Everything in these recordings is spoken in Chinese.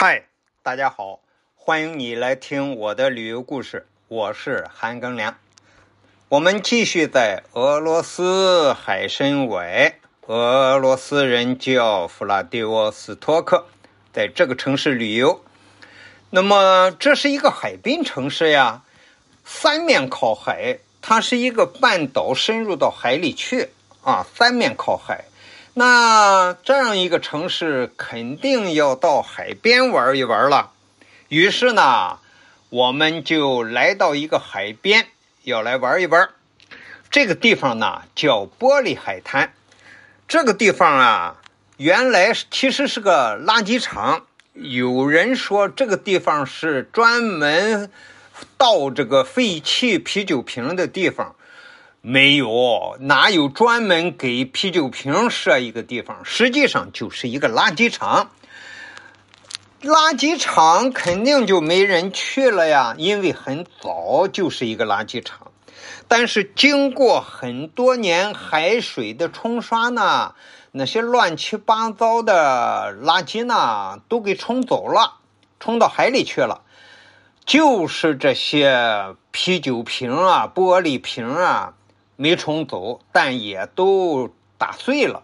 嗨，大家好，欢迎你来听我的旅游故事，我是韩庚良。我们继续在俄罗斯海参崴，俄罗斯人叫弗拉迪沃斯托克，在这个城市旅游。那么这是一个海滨城市呀，三面靠海，它是一个半岛，深入到海里去啊，三面靠海。那这样一个城市肯定要到海边玩一玩了，于是呢，我们就来到一个海边，要来玩一玩。这个地方呢叫玻璃海滩。这个地方啊，原来其实是个垃圾场。有人说这个地方是专门倒这个废弃啤酒瓶的地方。没有，哪有专门给啤酒瓶设一个地方？实际上就是一个垃圾场。垃圾场肯定就没人去了呀，因为很早就是一个垃圾场。但是经过很多年海水的冲刷呢，那些乱七八糟的垃圾呢，都给冲走了，冲到海里去了。就是这些啤酒瓶啊，玻璃瓶啊。没冲走，但也都打碎了。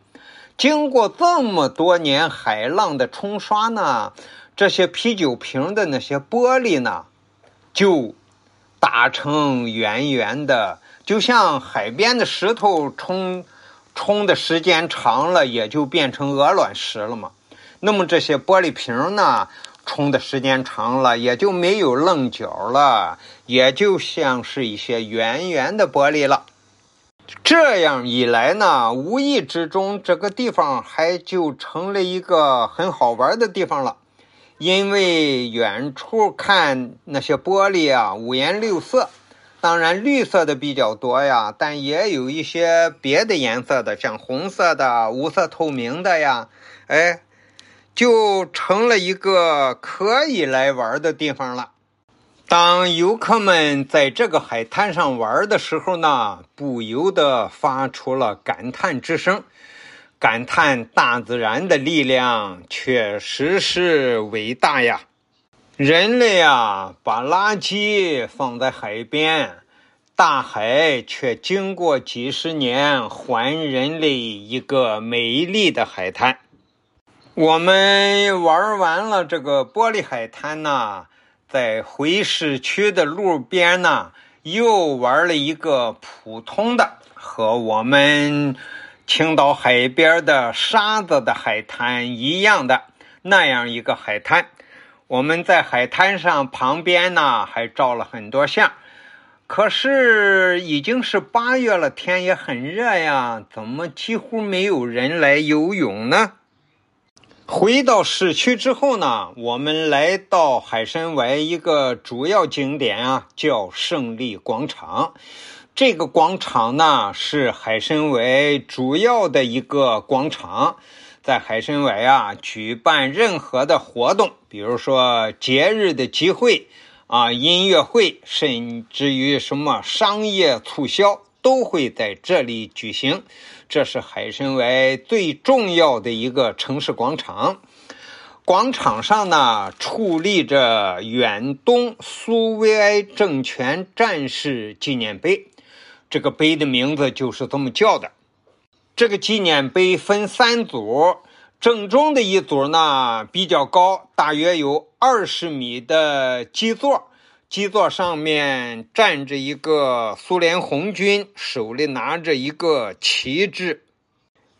经过这么多年海浪的冲刷呢，这些啤酒瓶的那些玻璃呢，就打成圆圆的，就像海边的石头冲冲的时间长了，也就变成鹅卵石了嘛。那么这些玻璃瓶呢，冲的时间长了，也就没有棱角了，也就像是一些圆圆的玻璃了。这样一来呢，无意之中，这个地方还就成了一个很好玩的地方了。因为远处看那些玻璃啊，五颜六色，当然绿色的比较多呀，但也有一些别的颜色的，像红色的、无色透明的呀，哎，就成了一个可以来玩的地方了。当游客们在这个海滩上玩的时候呢，不由得发出了感叹之声，感叹大自然的力量确实是伟大呀！人类啊，把垃圾放在海边，大海却经过几十年还人类一个美丽的海滩。我们玩完了这个玻璃海滩呢。在回市区的路边呢，又玩了一个普通的，和我们青岛海边的沙子的海滩一样的那样一个海滩。我们在海滩上旁边呢，还照了很多相。可是已经是八月了，天也很热呀，怎么几乎没有人来游泳呢？回到市区之后呢，我们来到海参崴一个主要景点啊，叫胜利广场。这个广场呢是海参崴主要的一个广场，在海参崴啊举办任何的活动，比如说节日的集会啊、音乐会，甚至于什么商业促销，都会在这里举行。这是海参崴最重要的一个城市广场。广场上呢，矗立着远东苏维埃政权战士纪念碑。这个碑的名字就是这么叫的。这个纪念碑分三组，正中的一组呢比较高，大约有二十米的基座。基座上面站着一个苏联红军，手里拿着一个旗帜。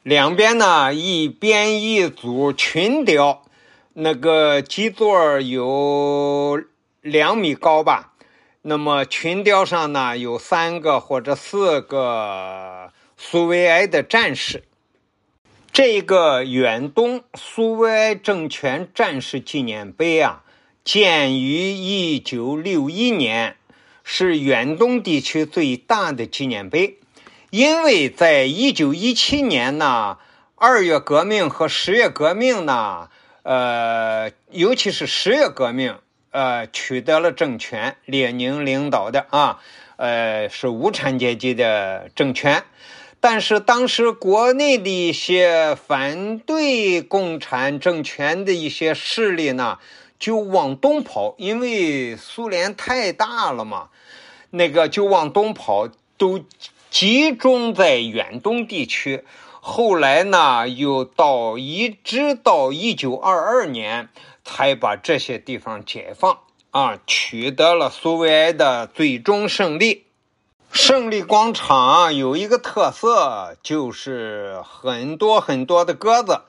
两边呢，一边一组群雕，那个基座有两米高吧。那么群雕上呢，有三个或者四个苏维埃的战士。这个远东苏维埃政权战士纪念碑啊。建于一九六一年，是远东地区最大的纪念碑。因为在一九一七年呢，二月革命和十月革命呢，呃，尤其是十月革命，呃，取得了政权，列宁领导的啊，呃，是无产阶级的政权。但是当时国内的一些反对共产政权的一些势力呢。就往东跑，因为苏联太大了嘛，那个就往东跑，都集中在远东地区。后来呢，又到一直到一九二二年，才把这些地方解放啊，取得了苏维埃的最终胜利。胜利广场有一个特色，就是很多很多的鸽子，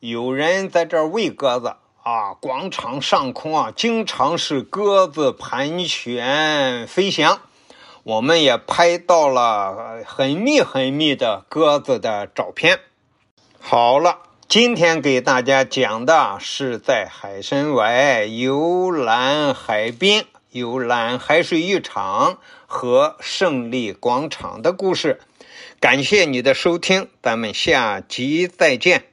有人在这儿喂鸽子。啊，广场上空啊，经常是鸽子盘旋飞翔，我们也拍到了很密很密的鸽子的照片。好了，今天给大家讲的是在海参崴游览海滨、游览海水浴场和胜利广场的故事。感谢你的收听，咱们下集再见。